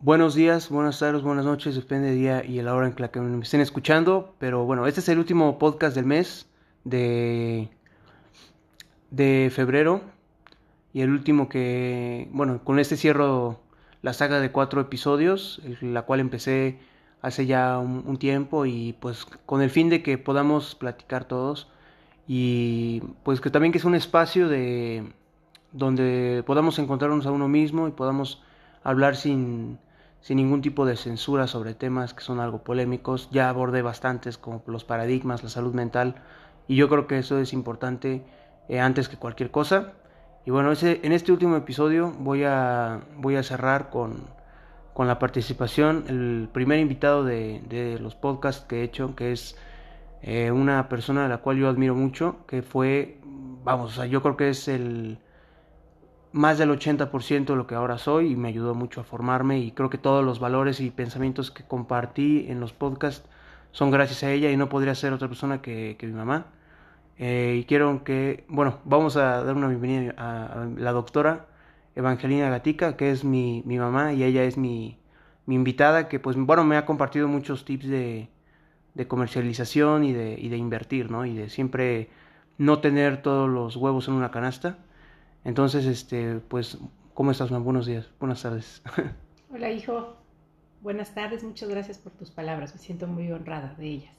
Buenos días, buenas tardes, buenas noches, depende del día y la hora en la que me estén escuchando. Pero bueno, este es el último podcast del mes de, de febrero. Y el último que, bueno, con este cierro la saga de cuatro episodios, la cual empecé hace ya un, tiempo y pues con el fin de que podamos platicar todos y pues que también que es un espacio de donde podamos encontrarnos a uno mismo y podamos hablar sin, sin ningún tipo de censura sobre temas que son algo polémicos. Ya abordé bastantes como los paradigmas, la salud mental y yo creo que eso es importante eh, antes que cualquier cosa. Y bueno, ese, en este último episodio voy a, voy a cerrar con, con la participación, el primer invitado de, de, los podcasts que he hecho, que es eh, una persona a la cual yo admiro mucho, que fue, vamos, o sea, yo creo que es el más del 80% de lo que ahora soy y me ayudó mucho a formarme y creo que todos los valores y pensamientos que compartí en los podcasts son gracias a ella y no podría ser otra persona que, mi mamá. Eh, y quiero que, bueno, vamos a dar una bienvenida a, a la doctora Evangelina Gatica, que es mi, mi mamá y ella es mi, mi, invitada, que pues, bueno, me ha compartido muchos tips de, de comercialización y de, y de invertir, ¿no? Y de siempre no tener todos los huevos en una canasta entonces, este, pues, ¿cómo estás, man? Buenos días, buenas tardes. Hola, hijo. Buenas tardes, muchas gracias por tus palabras. Me siento muy honrada de ellas.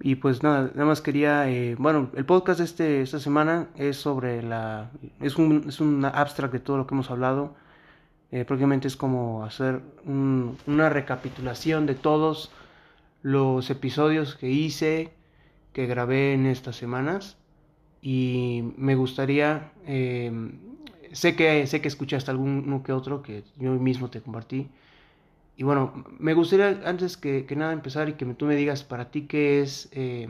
Y pues nada, nada más quería, eh, bueno, el podcast de este, esta semana es sobre la, es un, es un abstract de todo lo que hemos hablado. Eh, prácticamente es como hacer un, una recapitulación de todos los episodios que hice, que grabé en estas semanas y me gustaría, eh, sé, que, sé que escuchaste alguno que otro que yo mismo te compartí, y bueno, me gustaría antes que, que nada empezar y que tú me digas para ti qué es, eh,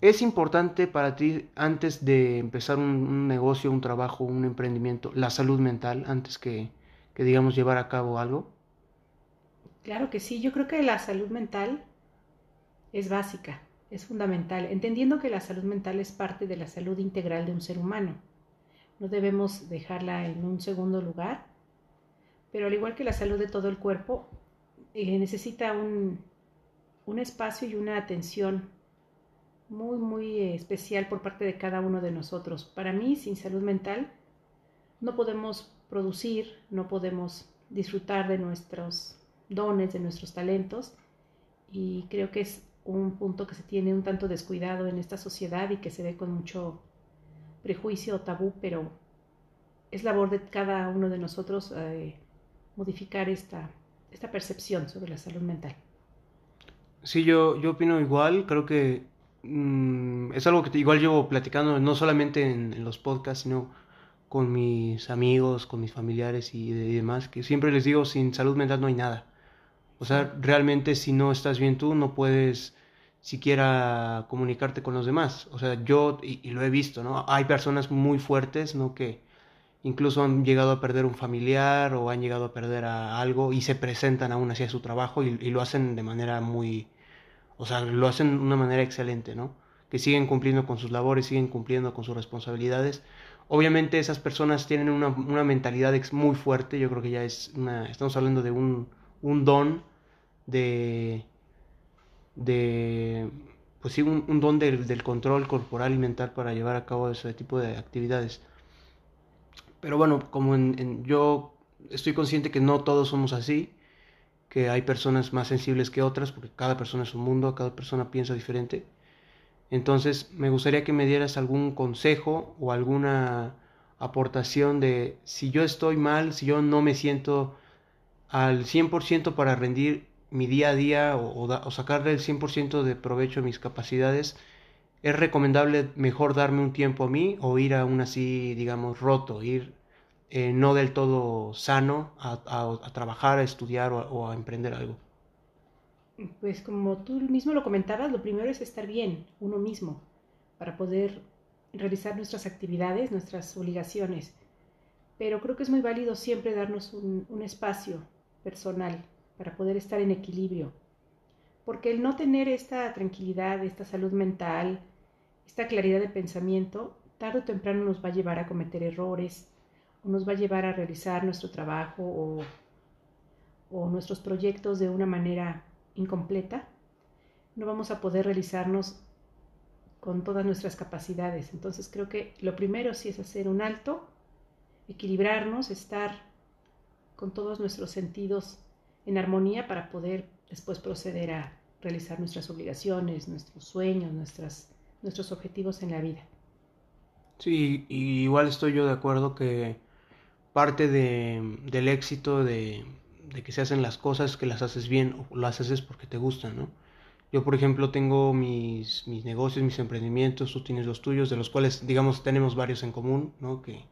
es importante para ti antes de empezar un, un, negocio, un trabajo, un emprendimiento, la salud mental antes que, que digamos llevar a cabo algo. Claro que sí, yo creo que la salud mental es básica es fundamental, entendiendo que la salud mental es parte de la salud integral de un ser humano. No debemos dejarla en un segundo lugar, pero al igual que la salud de todo el cuerpo, eh, necesita un, un, espacio y una atención muy, muy especial por parte de cada uno de nosotros. Para mí, sin salud mental, no podemos producir, no podemos disfrutar de nuestros dones, de nuestros talentos, y creo que es un punto que se tiene un tanto descuidado en esta sociedad y que se ve con mucho prejuicio o tabú, pero es labor de cada uno de nosotros eh, modificar esta, esta percepción sobre la salud mental. Sí, yo, yo opino igual, creo que mmm, es algo que igual llevo platicando no solamente en, los podcasts, sino con mis amigos, con mis familiares y demás, que siempre les digo, sin salud mental no hay nada. O sea, realmente si no estás bien tú, no puedes siquiera comunicarte con los demás. O sea, yo, y, lo he visto, ¿no? Hay personas muy fuertes, ¿no? Que incluso han llegado a perder un familiar o han llegado a perder a algo y se presentan aún así a su trabajo y, y lo hacen de manera muy, o sea, lo hacen de una manera excelente, ¿no? Que siguen cumpliendo con sus labores, siguen cumpliendo con sus responsabilidades. Obviamente esas personas tienen una, una mentalidad muy fuerte, yo creo que ya es una, estamos hablando de un, un don de, de pues sí, un, un don del, del, control corporal y mental para llevar a cabo ese tipo de actividades. Pero bueno, como en, yo estoy consciente que no todos somos así, que hay personas más sensibles que otras, porque cada persona es un mundo, cada persona piensa diferente. Entonces, me gustaría que me dieras algún consejo o alguna aportación de si yo estoy mal, si yo no me siento al 100% para rendir mi día a día o, o, da, o sacarle el 100% de provecho a mis capacidades, es recomendable mejor darme un tiempo a mí o ir aún así, digamos, roto, ir eh, no del todo sano a, trabajar, a estudiar o, a emprender algo. Pues como tú mismo lo comentabas, lo primero es estar bien uno mismo para poder realizar nuestras actividades, nuestras obligaciones. Pero creo que es muy válido siempre darnos un espacio personal para poder estar en equilibrio. Porque el no tener esta tranquilidad, esta salud mental, esta claridad de pensamiento, tarde o temprano nos va a llevar a cometer errores, o nos va a llevar a realizar nuestro trabajo o, nuestros proyectos de una manera incompleta, no vamos a poder realizarnos con todas nuestras capacidades. Entonces creo que lo primero sí es hacer un alto, equilibrarnos, estar con todos nuestros sentidos en armonía para poder después proceder a realizar nuestras obligaciones, nuestros sueños, nuestras, nuestros objetivos en la vida. Sí, igual estoy yo de acuerdo que parte de, del éxito de, de, que se hacen las cosas que las haces bien o las haces porque te gustan, ¿no? Yo, por ejemplo, tengo mis, mis negocios, mis emprendimientos, tú tienes los tuyos, de los cuales, digamos, tenemos varios en común, ¿no? Que,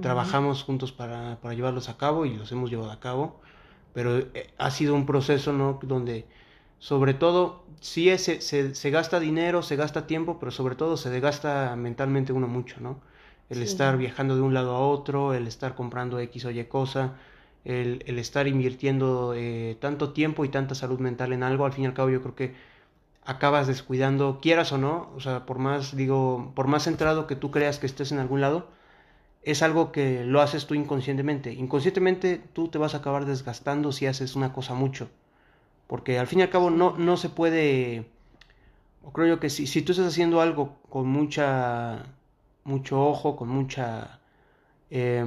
trabajamos juntos para, para, llevarlos a cabo y los hemos llevado a cabo, pero eh, ha sido un proceso, ¿no? Donde, sobre todo, sí es, se, se, gasta dinero, se gasta tiempo, pero sobre todo se desgasta mentalmente uno mucho, ¿no? El estar viajando de un lado a otro, el estar comprando X o Y cosa, el, el estar invirtiendo eh, tanto tiempo y tanta salud mental en algo, al fin y al cabo yo creo que acabas descuidando, quieras o no, o sea, por más, digo, por más centrado que tú creas que estés en algún lado, es algo que lo haces tú inconscientemente. Inconscientemente tú te vas a acabar desgastando si haces una cosa mucho. Porque al fin y al cabo no, no se puede, o creo yo que si, si tú estás haciendo algo con mucha, mucho ojo, con mucha... Eh,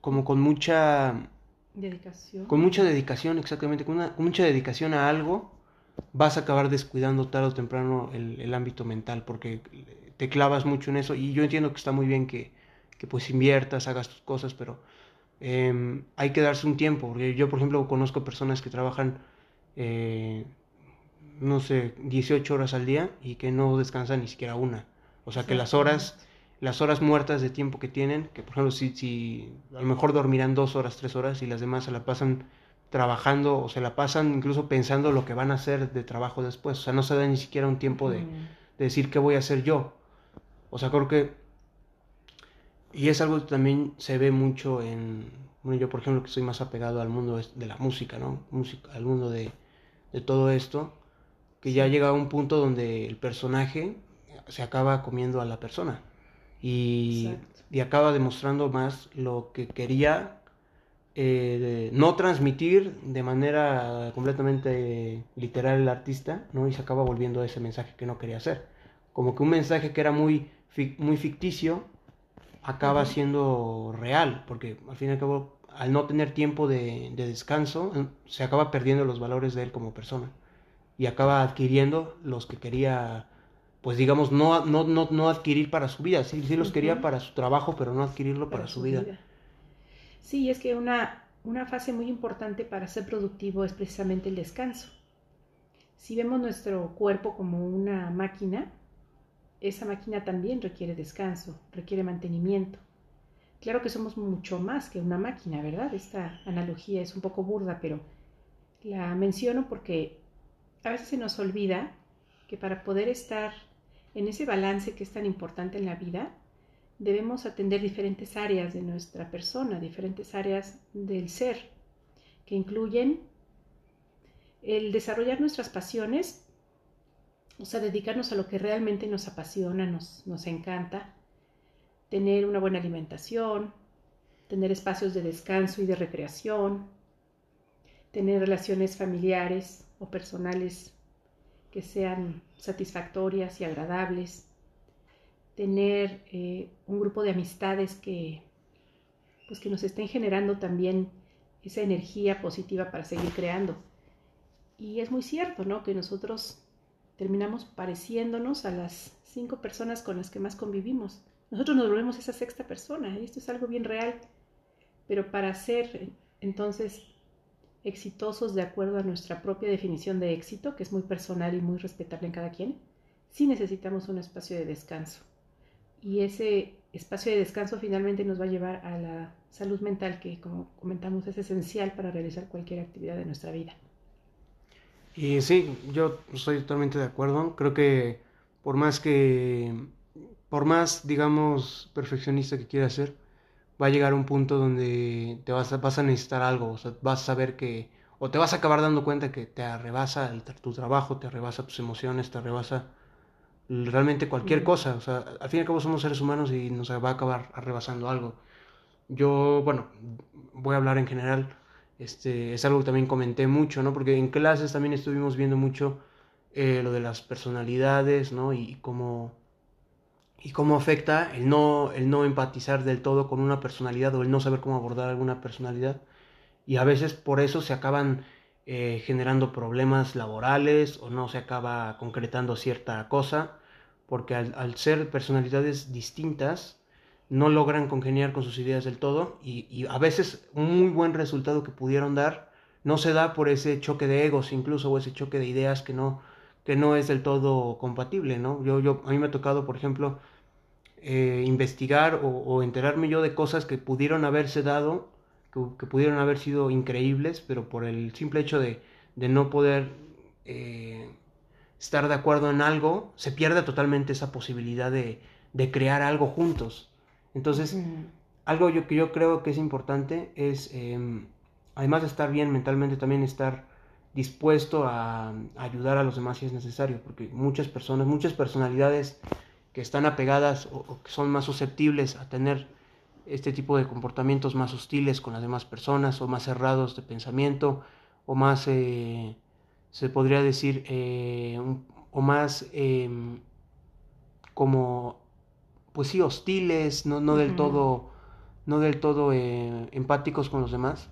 como con mucha... Dedicación. Con mucha dedicación, exactamente, con, una, mucha dedicación a algo, vas a acabar descuidando tarde o temprano el, el, ámbito mental, porque te clavas mucho en eso, y yo entiendo que está muy bien que, que pues inviertas, hagas tus cosas, pero eh, hay que darse un tiempo, porque yo, por ejemplo, conozco personas que trabajan, eh, no sé, 18 horas al día y que no descansan ni siquiera una. O sea, que las horas las horas muertas de tiempo que tienen, que por ejemplo si, si a lo mejor dormirán dos horas, tres horas y las demás se la pasan trabajando o se la pasan incluso pensando lo que van a hacer de trabajo después, o sea, no se da ni siquiera un tiempo de, de decir qué voy a hacer yo. O sea, creo que... Y es algo que también se ve mucho en... Bueno, yo por ejemplo que soy más apegado al mundo de la música, ¿no? Música, al mundo de, de todo esto, que ya llega a un punto donde el personaje se acaba comiendo a la persona y, y, acaba demostrando más lo que quería eh, no transmitir de manera completamente literal el artista, ¿no? Y se acaba volviendo ese mensaje que no quería hacer. Como que un mensaje que era muy, muy ficticio acaba uh -huh. siendo real, porque al fin y al cabo, al no tener tiempo de, de descanso, se acaba perdiendo los valores de él como persona y acaba adquiriendo los que quería pues digamos, no, no, no, no adquirir para su vida. Sí, sí los uh -huh. quería para su trabajo, pero no adquirirlo para, para su, vida. vida. Sí, es que una, una fase muy importante para ser productivo es precisamente el descanso. Si vemos nuestro cuerpo como una máquina, esa máquina también requiere descanso, requiere mantenimiento. Claro que somos mucho más que una máquina, ¿verdad? Esta analogía es un poco burda, pero la menciono porque a veces se nos olvida que para poder estar en ese balance que es tan importante en la vida, debemos atender diferentes áreas de nuestra persona, diferentes áreas del ser, que incluyen el desarrollar nuestras pasiones, o sea, dedicarnos a lo que realmente nos apasiona, nos, nos encanta, tener una buena alimentación, tener espacios de descanso y de recreación, tener relaciones familiares o personales que sean satisfactorias y agradables, tener eh, un grupo de amistades que, pues que nos estén generando también esa energía positiva para seguir creando. Y es muy cierto, ¿no? Que nosotros terminamos pareciéndonos a las cinco personas con las que más convivimos. Nosotros nos volvemos esa sexta persona, y esto es algo bien real. Pero para ser entonces exitosos de acuerdo a nuestra propia definición de éxito, que es muy personal y muy respetable en cada quien, sí necesitamos un espacio de descanso. Y ese espacio de descanso finalmente nos va a llevar a la salud mental, que como comentamos es esencial para realizar cualquier actividad de nuestra vida. Y sí, yo estoy totalmente de acuerdo. Creo que por más que, por más, digamos, perfeccionista que quiera ser, va a llegar un punto donde te vas a, vas a necesitar algo, o sea, vas a saber que, o te vas a acabar dando cuenta que te arrebasa el, tu trabajo, te arrebasa tus emociones, te arrebasa realmente cualquier cosa, o sea, al fin y al cabo somos seres humanos y nos va a acabar arrebasando algo. Yo, bueno, voy a hablar en general, Este, es algo que también comenté mucho, ¿no? Porque en clases también estuvimos viendo mucho eh, lo de las personalidades, ¿no? Y, cómo, y cómo afecta el no, el no empatizar del todo con una personalidad o el no saber cómo abordar alguna personalidad. Y a veces por eso se acaban eh, generando problemas laborales o no se acaba concretando cierta cosa, porque al, ser personalidades distintas, no logran congeniar con sus ideas del todo y, a veces un muy buen resultado que pudieron dar no se da por ese choque de egos incluso o ese choque de ideas que no, que no es del todo compatible, ¿no? Yo, yo, a mí me ha tocado, por ejemplo, eh, investigar o, enterarme yo de cosas que pudieron haberse dado, que, pudieron haber sido increíbles, pero por el simple hecho de, de no poder eh, estar de acuerdo en algo, se pierde totalmente esa posibilidad de, de crear algo juntos. Entonces, algo yo, que yo creo que es importante es, em, además de estar bien mentalmente, también estar dispuesto a, ayudar a los demás si es necesario, porque muchas personas, muchas personalidades que están apegadas o, que son más susceptibles a tener este tipo de comportamientos más hostiles con las demás personas o más cerrados de pensamiento o más, eh, se podría decir, eh, o más em, como pues sí, hostiles, no, no del todo, no del todo eh, empáticos con los demás.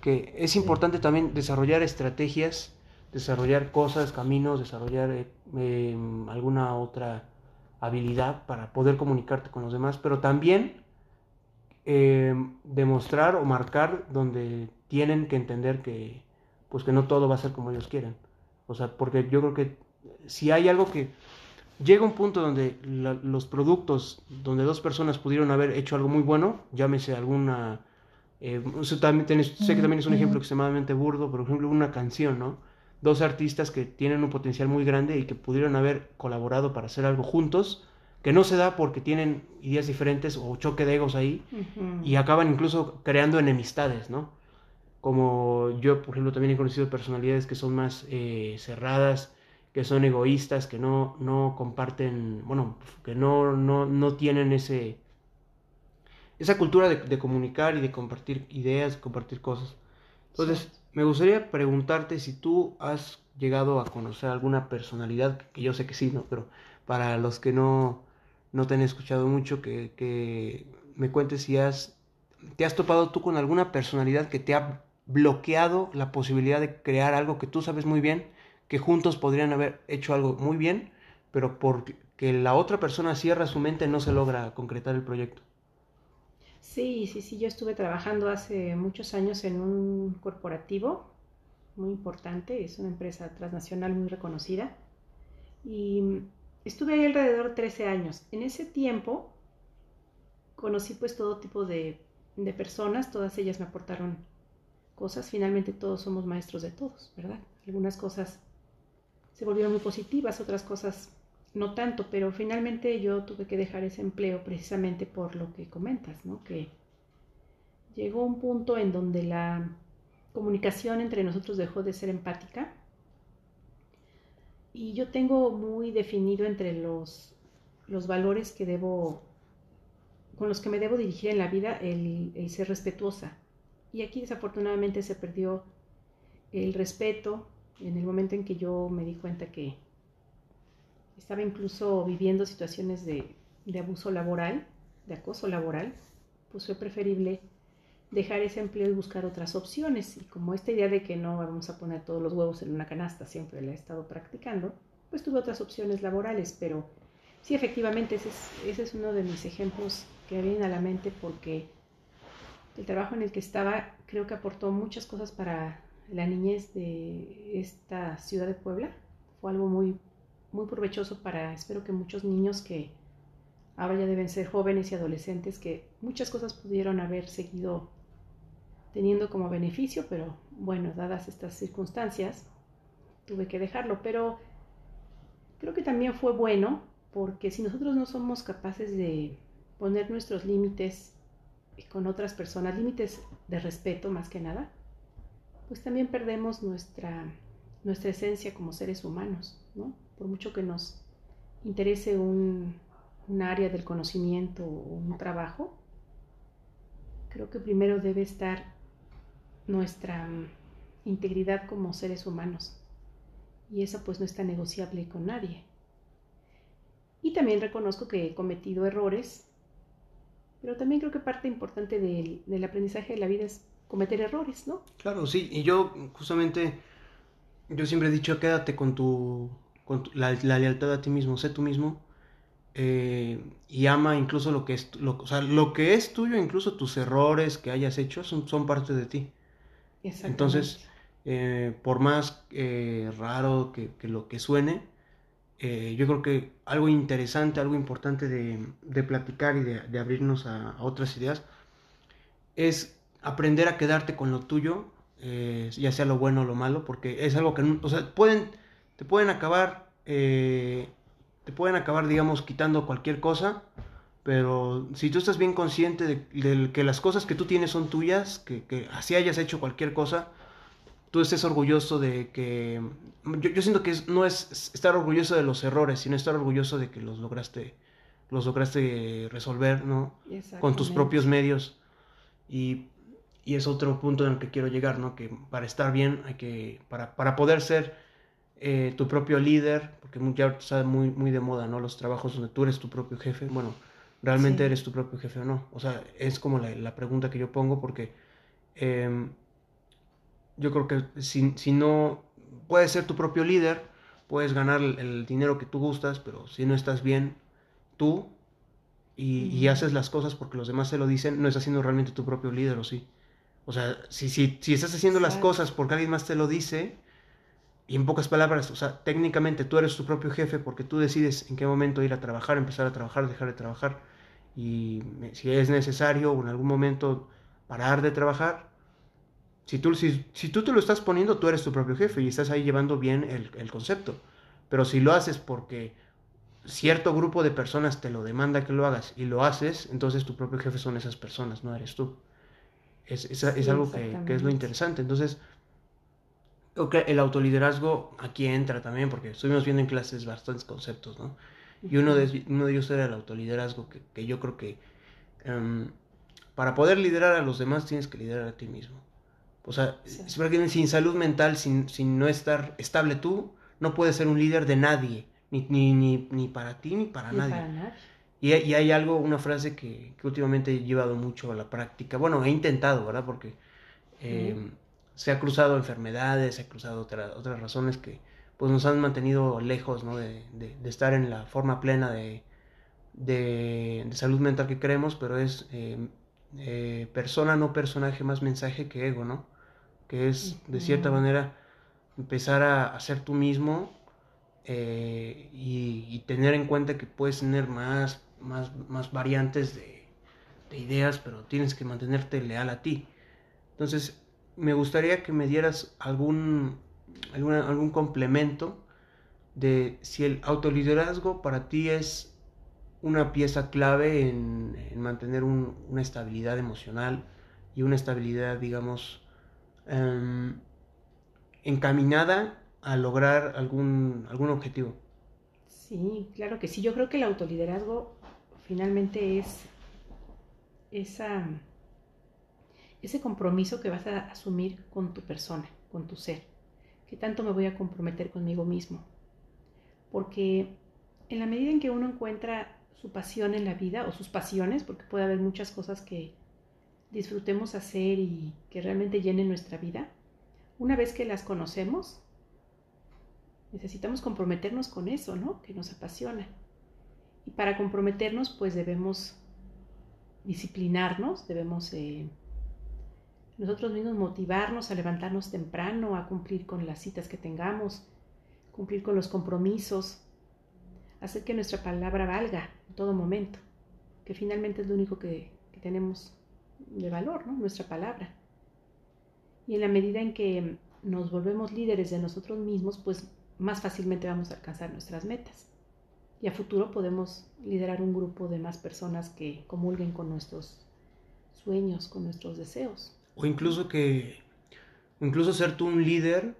Que es importante también desarrollar estrategias, desarrollar cosas, caminos, desarrollar eh, em, alguna otra habilidad para poder comunicarte con los demás, pero también em, demostrar o marcar donde tienen que entender que pues que no todo va a ser como ellos quieren. O sea, porque yo creo que si hay algo que llega un punto donde los productos, donde dos personas pudieron haber hecho algo muy bueno, llámese alguna... Eh, también sé que también es un ejemplo extremadamente burdo, por ejemplo, una canción, ¿no? Dos artistas que tienen un potencial muy grande y que pudieron haber colaborado para hacer algo juntos, que no se da porque tienen ideas diferentes o choque de egos ahí, y acaban incluso creando enemistades, ¿no? Como yo, por ejemplo, también he conocido personalidades que son más eh, cerradas, que son egoístas, que no, no comparten, bueno, que no, no, no tienen ese, esa cultura de, comunicar y de compartir ideas, compartir cosas. Entonces, me gustaría preguntarte si tú has llegado a conocer alguna personalidad, que yo sé que sí, ¿no? Pero para los que no, no te han escuchado mucho, que, que me cuentes si has, te has topado tú con alguna personalidad que te ha bloqueado la posibilidad de crear algo que tú sabes muy bien, que juntos podrían haber hecho algo muy bien, pero porque la otra persona cierra su mente no se logra concretar el proyecto. Sí, sí, sí, yo estuve trabajando hace muchos años en un corporativo muy importante, es una empresa transnacional muy reconocida, y estuve ahí alrededor de 13 años. En ese tiempo conocí pues todo tipo de, de personas, todas ellas me aportaron cosas, finalmente todos somos maestros de todos, ¿verdad? Algunas cosas se volvieron muy positivas, otras cosas no tanto, pero finalmente yo tuve que dejar ese empleo precisamente por lo que comentas, ¿no? Que llegó un punto en donde la comunicación entre nosotros dejó de ser empática y yo tengo muy definido entre los, los valores que debo, con los que me debo dirigir en la vida, el, el ser respetuosa. Y aquí desafortunadamente se perdió el respeto, en el momento en que yo me di cuenta que estaba incluso viviendo situaciones de, abuso laboral, de acoso laboral, pues fue preferible dejar ese empleo y buscar otras opciones. Y como esta idea de que no vamos a poner todos los huevos en una canasta siempre la he estado practicando, pues tuve otras opciones laborales, pero sí, efectivamente, ese es, ese es uno de mis ejemplos que vienen a la mente porque el trabajo en el que estaba creo que aportó muchas cosas para la niñez de esta ciudad de Puebla. Fue algo muy, muy provechoso para, espero que muchos niños que ahora ya deben ser jóvenes y adolescentes, que muchas cosas pudieron haber seguido teniendo como beneficio, pero bueno, dadas estas circunstancias, tuve que dejarlo. Pero creo que también fue bueno, porque si nosotros no somos capaces de poner nuestros límites con otras personas, límites de respeto más que nada, pues también perdemos nuestra, nuestra esencia como seres humanos, ¿no? Por mucho que nos interese un, área del conocimiento o un trabajo, creo que primero debe estar nuestra mm, integridad como seres humanos. Y eso pues no está negociable con nadie. Y también reconozco que he cometido errores, pero también creo que parte importante del, del aprendizaje de la vida es cometer errores, ¿no? Claro, sí, y yo justamente, yo siempre he dicho, quédate con tu, con la, lealtad a ti mismo, sé tú mismo, eh, y ama incluso lo que es, lo, o sea, lo que es tuyo, incluso tus errores que hayas hecho, son, son parte de ti. Entonces, eh, por más eh, raro que, que, lo que suene, yo creo que algo interesante, algo importante de, de platicar y de, de abrirnos a, a, otras ideas es aprender a quedarte con lo tuyo, eh, ya sea lo bueno o lo malo, porque es algo que, o sea, pueden, te pueden acabar, eh, te pueden acabar, digamos, quitando cualquier cosa, pero si tú estás bien consciente de, que las cosas que tú tienes son tuyas, que, que, así hayas hecho cualquier cosa, tú estés orgulloso de que, yo, yo siento que no es estar orgulloso de los errores, sino estar orgulloso de que los lograste, los lograste resolver, ¿no? Con tus propios medios. Y y es otro punto en el que quiero llegar, ¿no? Que para estar bien hay que, para, para poder ser eh, tu propio líder, porque ya está muy, muy de moda, ¿no? Los trabajos donde tú eres tu propio jefe, bueno, ¿realmente eres tu propio jefe o no? O sea, es como la, la pregunta que yo pongo porque em, yo creo que si, si, no puedes ser tu propio líder, puedes ganar el, dinero que tú gustas, pero si no estás bien tú y, y, haces las cosas porque los demás te lo dicen, no estás siendo realmente tu propio líder, ¿o sí? O sea, si, si, si estás haciendo las cosas porque alguien más te lo dice, y en pocas palabras, o sea, técnicamente tú eres tu propio jefe porque tú decides en qué momento ir a trabajar, empezar a trabajar, dejar de trabajar. Y si es necesario o en algún momento parar de trabajar, si tú, si, si tú te lo estás poniendo, tú eres tu propio jefe y estás ahí llevando bien el, el concepto. Pero si lo haces porque cierto grupo de personas te lo demanda que lo hagas y lo haces, entonces tu propio jefe son esas personas, no eres tú. Es, es, es algo que, que, es lo interesante. Entonces, okay, el autoliderazgo aquí entra también, porque estuvimos viendo en clases bastantes conceptos, ¿no? Y uno de, uno de ellos era el autoliderazgo, que, que yo creo que um, para poder liderar a los demás tienes que liderar a ti mismo. O sea, sí. sin salud mental, sin, sin no estar estable tú, no puedes ser un líder de nadie, ni, ni, ni, ni para ti ni para ni nadie. Para nadie. Y, y, hay algo, una frase que, que, últimamente he llevado mucho a la práctica. Bueno, he intentado, ¿verdad? Porque eh, mm. se ha cruzado enfermedades, se ha cruzado otra, otras razones que pues nos han mantenido lejos, ¿no? De, de, de estar en la forma plena de, de, salud mental que queremos, pero es eh, eh, persona, no personaje, más mensaje que ego, ¿no? Que es, de cierta manera, empezar a, a ser tú mismo eh, y, y, tener en cuenta que puedes tener más más, más variantes de, de, ideas, pero tienes que mantenerte leal a ti. Entonces, me gustaría que me dieras algún, alguna, algún complemento de si el autoliderazgo para ti es una pieza clave en, en mantener un, una estabilidad emocional y una estabilidad, digamos, um, encaminada a lograr algún, algún objetivo. Sí, claro que sí. Yo creo que el autoliderazgo finalmente es ese compromiso que vas a asumir con tu persona, con tu ser. ¿Qué tanto me voy a comprometer conmigo mismo? Porque en la medida en que uno encuentra su pasión en la vida o sus pasiones, porque puede haber muchas cosas que disfrutemos hacer y que realmente llenen nuestra vida, una vez que las conocemos, necesitamos comprometernos con eso, ¿no? Que nos apasiona. Y para comprometernos, pues debemos disciplinarnos, debemos eh, nosotros mismos motivarnos a levantarnos temprano, a cumplir con las citas que tengamos, cumplir con los compromisos, hacer que nuestra palabra valga en todo momento, que finalmente es lo único que, que tenemos de valor, ¿no? Nuestra palabra. Y en la medida en que nos volvemos líderes de nosotros mismos, pues más fácilmente vamos a alcanzar nuestras metas y a futuro podemos liderar un grupo de más personas que comulguen con nuestros sueños, con nuestros deseos. O incluso que, incluso ser tú un líder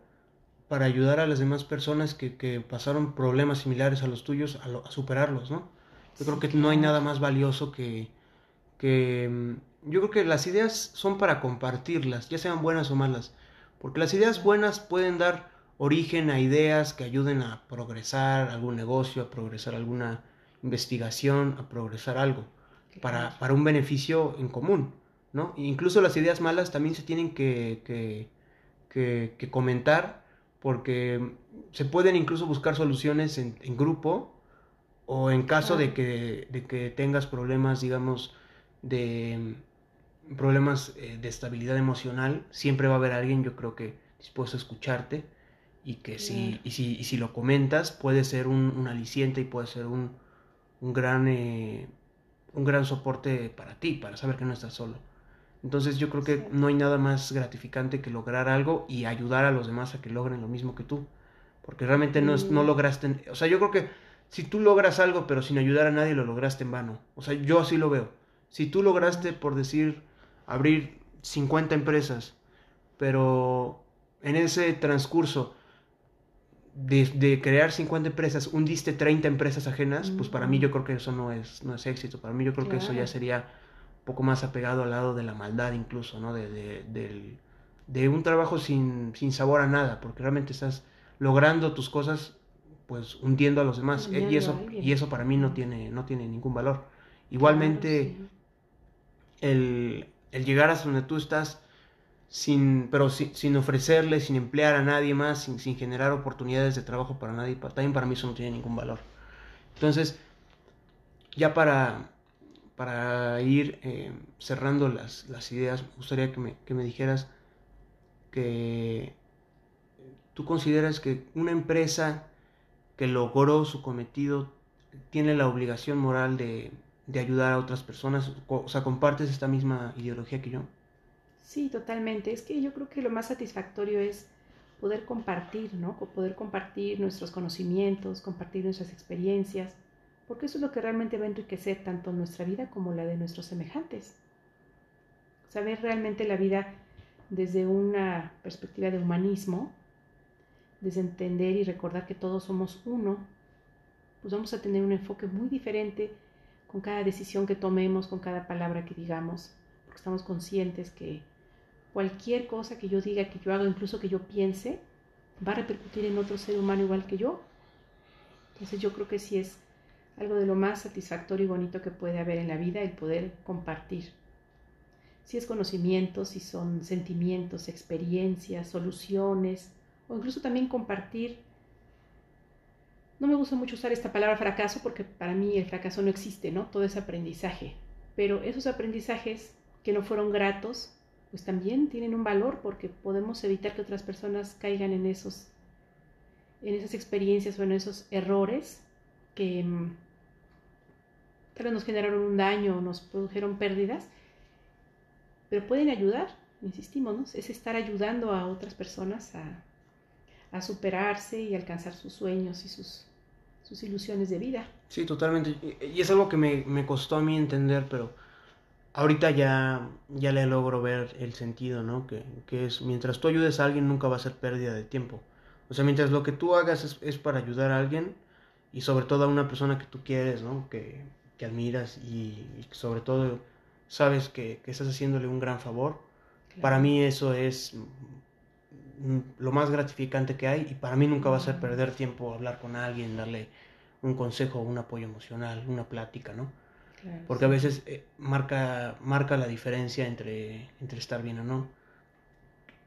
para ayudar a las demás personas que, que pasaron problemas similares a los tuyos a, lo, a superarlos, ¿no? Yo creo que no hay nada más valioso que, que, yo creo que las ideas son para compartirlas, ya sean buenas o malas, porque las ideas buenas pueden dar origen a ideas que ayuden a progresar algún negocio, a progresar alguna investigación, a progresar algo, para, para, un beneficio en común, ¿no? incluso las ideas malas también se tienen que, que, que, comentar, porque se pueden incluso buscar soluciones en, en grupo, o en caso de, que, de que tengas problemas, digamos, de problemas eh, de estabilidad emocional, siempre va a haber alguien, yo creo que dispuesto a escucharte y que si, y si, y si lo comentas puede ser un, un aliciente y puede ser un, un gran, eh, un gran soporte para ti, para saber que no estás solo. Entonces yo creo que no hay nada más gratificante que lograr algo y ayudar a los demás a que logren lo mismo que tú. Porque realmente no, no mm. lograste... O sea, yo creo que si tú logras algo pero sin ayudar a nadie, lo lograste en vano. O sea, yo así lo veo. Si tú lograste, por decir, abrir 50 empresas, pero en ese transcurso de, crear 50 empresas, hundiste 30 empresas ajenas, pues para mí yo creo que eso no es, no es éxito. Para mí yo creo que eso ya sería un poco más apegado al lado de la maldad incluso, ¿no? De, de, un trabajo sin, sin, sabor a nada, porque realmente estás logrando tus cosas pues hundiendo a los demás. y eso, y eso para mí no tiene, no tiene ningún valor. Igualmente, el, el, llegar hasta donde tú estás, sin, pero sin, ofrecerle, sin emplear a nadie más, sin, sin, generar oportunidades de trabajo para nadie, también para mí eso no tiene ningún valor. Entonces, ya para, para ir eh, cerrando las, las, ideas, me gustaría que me, que me dijeras que tú consideras que una empresa que logró su cometido tiene la obligación moral de, ayudar a otras personas? O sea, ¿compartes esta misma ideología que yo? Sí, totalmente. Es que yo creo que lo más satisfactorio es poder compartir, ¿no? Poder compartir nuestros conocimientos, compartir nuestras experiencias, porque eso es lo que realmente va a enriquecer tanto nuestra vida como la de nuestros semejantes. Saber realmente la vida desde una perspectiva de humanismo desentender y recordar que todos somos uno, pues vamos a tener un enfoque muy diferente con cada decisión que tomemos, con cada palabra que digamos, porque estamos conscientes que cualquier cosa que yo diga, que yo haga, incluso que yo piense, va a repercutir en otro ser humano igual que yo. Entonces yo creo que sí es algo de lo más satisfactorio y bonito que puede haber en la vida el poder compartir. Si es conocimiento, si son sentimientos, experiencias, soluciones, o incluso también compartir. No me gusta mucho usar esta palabra fracaso porque para mí el fracaso no existe, ¿no? Todo es aprendizaje. Pero esos aprendizajes que no fueron gratos, pues también tienen un valor porque podemos evitar que otras personas caigan en esos en esas experiencias o en esos errores que mm, tal vez nos generaron un daño o nos produjeron pérdidas, pero pueden ayudar, insistimos. Es estar ayudando a otras personas a, a superarse y alcanzar sus sueños y sus, sus ilusiones de vida. Sí, totalmente. Y es algo que me, me costó a mí entender, pero ahorita ya, ya le logro ver el sentido, ¿no? Que, que, es, mientras tú ayudes a alguien nunca va a ser pérdida de tiempo. O sea, mientras lo que tú hagas es, es para ayudar a alguien y sobre todo a una persona que tú quieres, ¿no? Que, que admiras y, sobre todo sabes que, que, estás haciéndole un gran favor. Para mí eso es lo más gratificante que hay y para mí nunca va a ser perder tiempo hablar con alguien, darle un consejo, un apoyo emocional, una plática, ¿no? Porque a veces eh, marca, marca la diferencia entre, entre estar bien o no.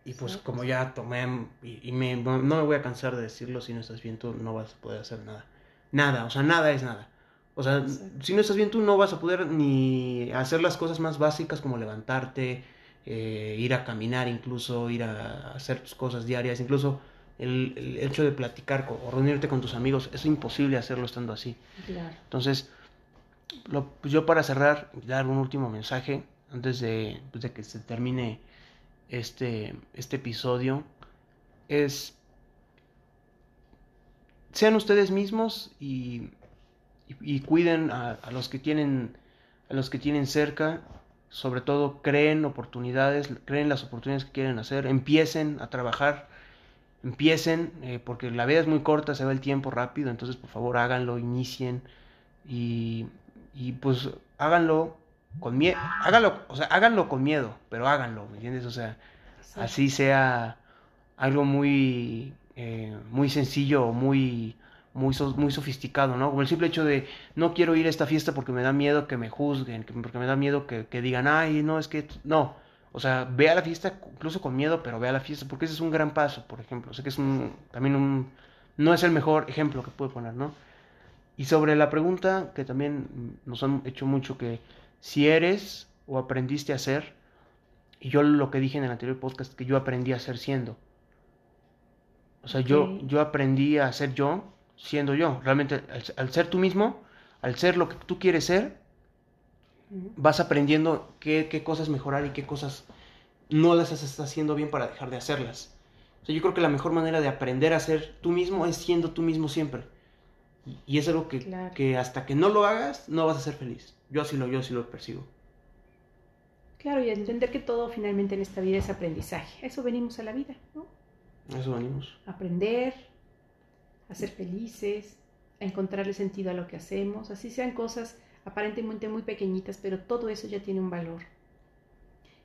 Y pues como ya tomé, y, me, no me voy a cansar de decirlo, si no estás bien tú no vas a poder hacer nada. Nada, o sea, nada es nada. O sea, si no estás bien tú no vas a poder ni hacer las cosas más básicas como levantarte, eh, ir a caminar incluso, ir a hacer tus cosas diarias, incluso el, hecho de platicar o reunirte con tus amigos, es imposible hacerlo estando así. Entonces, pues yo para cerrar, dar un último mensaje antes de, pues de que se termine este, este episodio, es sean ustedes mismos y, y, cuiden a, a, los que tienen a los que tienen cerca. Sobre todo creen oportunidades, creen las oportunidades que quieren hacer, empiecen a trabajar, empiecen, eh, porque la vida es muy corta, se va el tiempo rápido, entonces por favor háganlo, inicien. Y, y pues háganlo con miedo, háganlo, o sea, háganlo con miedo, pero háganlo, ¿me entiendes? O sea, así sea algo muy, eh, muy sencillo, muy, muy, muy sofisticado, ¿no? Como el simple hecho de no quiero ir a esta fiesta porque me da miedo que me juzguen, porque me da miedo que, que digan, ay, no, es que no. O sea, ve a la fiesta incluso con miedo, pero ve a la fiesta, porque ese es un gran paso, por ejemplo. sé que es un, también un, no es el mejor ejemplo que puedo poner, ¿no? Y sobre la pregunta que también nos han hecho mucho que si eres o aprendiste a ser, y yo lo que dije en el anterior podcast, que yo aprendí a ser siendo. O sea, yo, yo aprendí a ser yo siendo yo. Realmente, al, ser tú mismo, al ser lo que tú quieres ser, vas aprendiendo qué, qué, cosas mejorar y qué cosas no las estás haciendo bien para dejar de hacerlas. O sea, yo creo que la mejor manera de aprender a ser tú mismo es siendo tú mismo siempre. Y es algo que, que hasta que no lo hagas, no vas a ser feliz. Yo así lo, yo así lo percibo. Claro, y entender que todo finalmente en esta vida es aprendizaje. A eso venimos a la vida, ¿no? A eso venimos. Aprender, a ser felices, a encontrarle sentido a lo que hacemos, así sean cosas aparentemente muy pequeñitas, pero todo eso ya tiene un valor.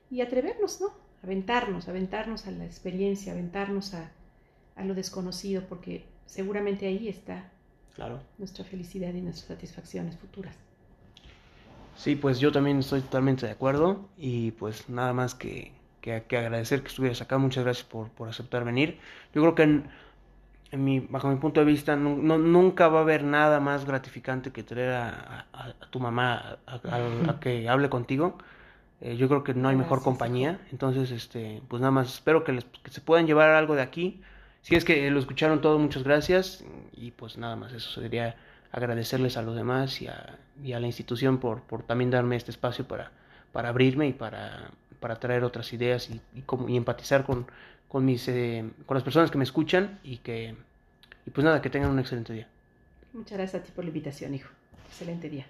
Y atrevernos, ¿no? Aventarnos, aventarnos a la experiencia, aventarnos a, a lo desconocido, porque seguramente ahí está claro. nuestra felicidad y nuestras satisfacciones futuras. Sí, pues yo también estoy totalmente de acuerdo y pues nada más que, que, agradecer que estuvieras acá. Muchas gracias por, por aceptar venir. Yo creo que en, en mi, bajo mi punto de vista no, nunca va a haber nada más gratificante que traer a, a, tu mamá a, que hable contigo. Eh, yo creo que no hay mejor compañía. Entonces, este, pues nada más espero que, les, que se puedan llevar algo de aquí. Si es que lo escucharon todo, muchas gracias. Y pues nada más, eso sería agradecerles a los demás y a, y a la institución por, por, también darme este espacio para, para abrirme y para, para traer otras ideas y, y, y empatizar con, con, mis, eh, con las personas que me escuchan y que, y pues nada, que tengan un excelente día. Muchas gracias a ti por la invitación, hijo. Excelente día.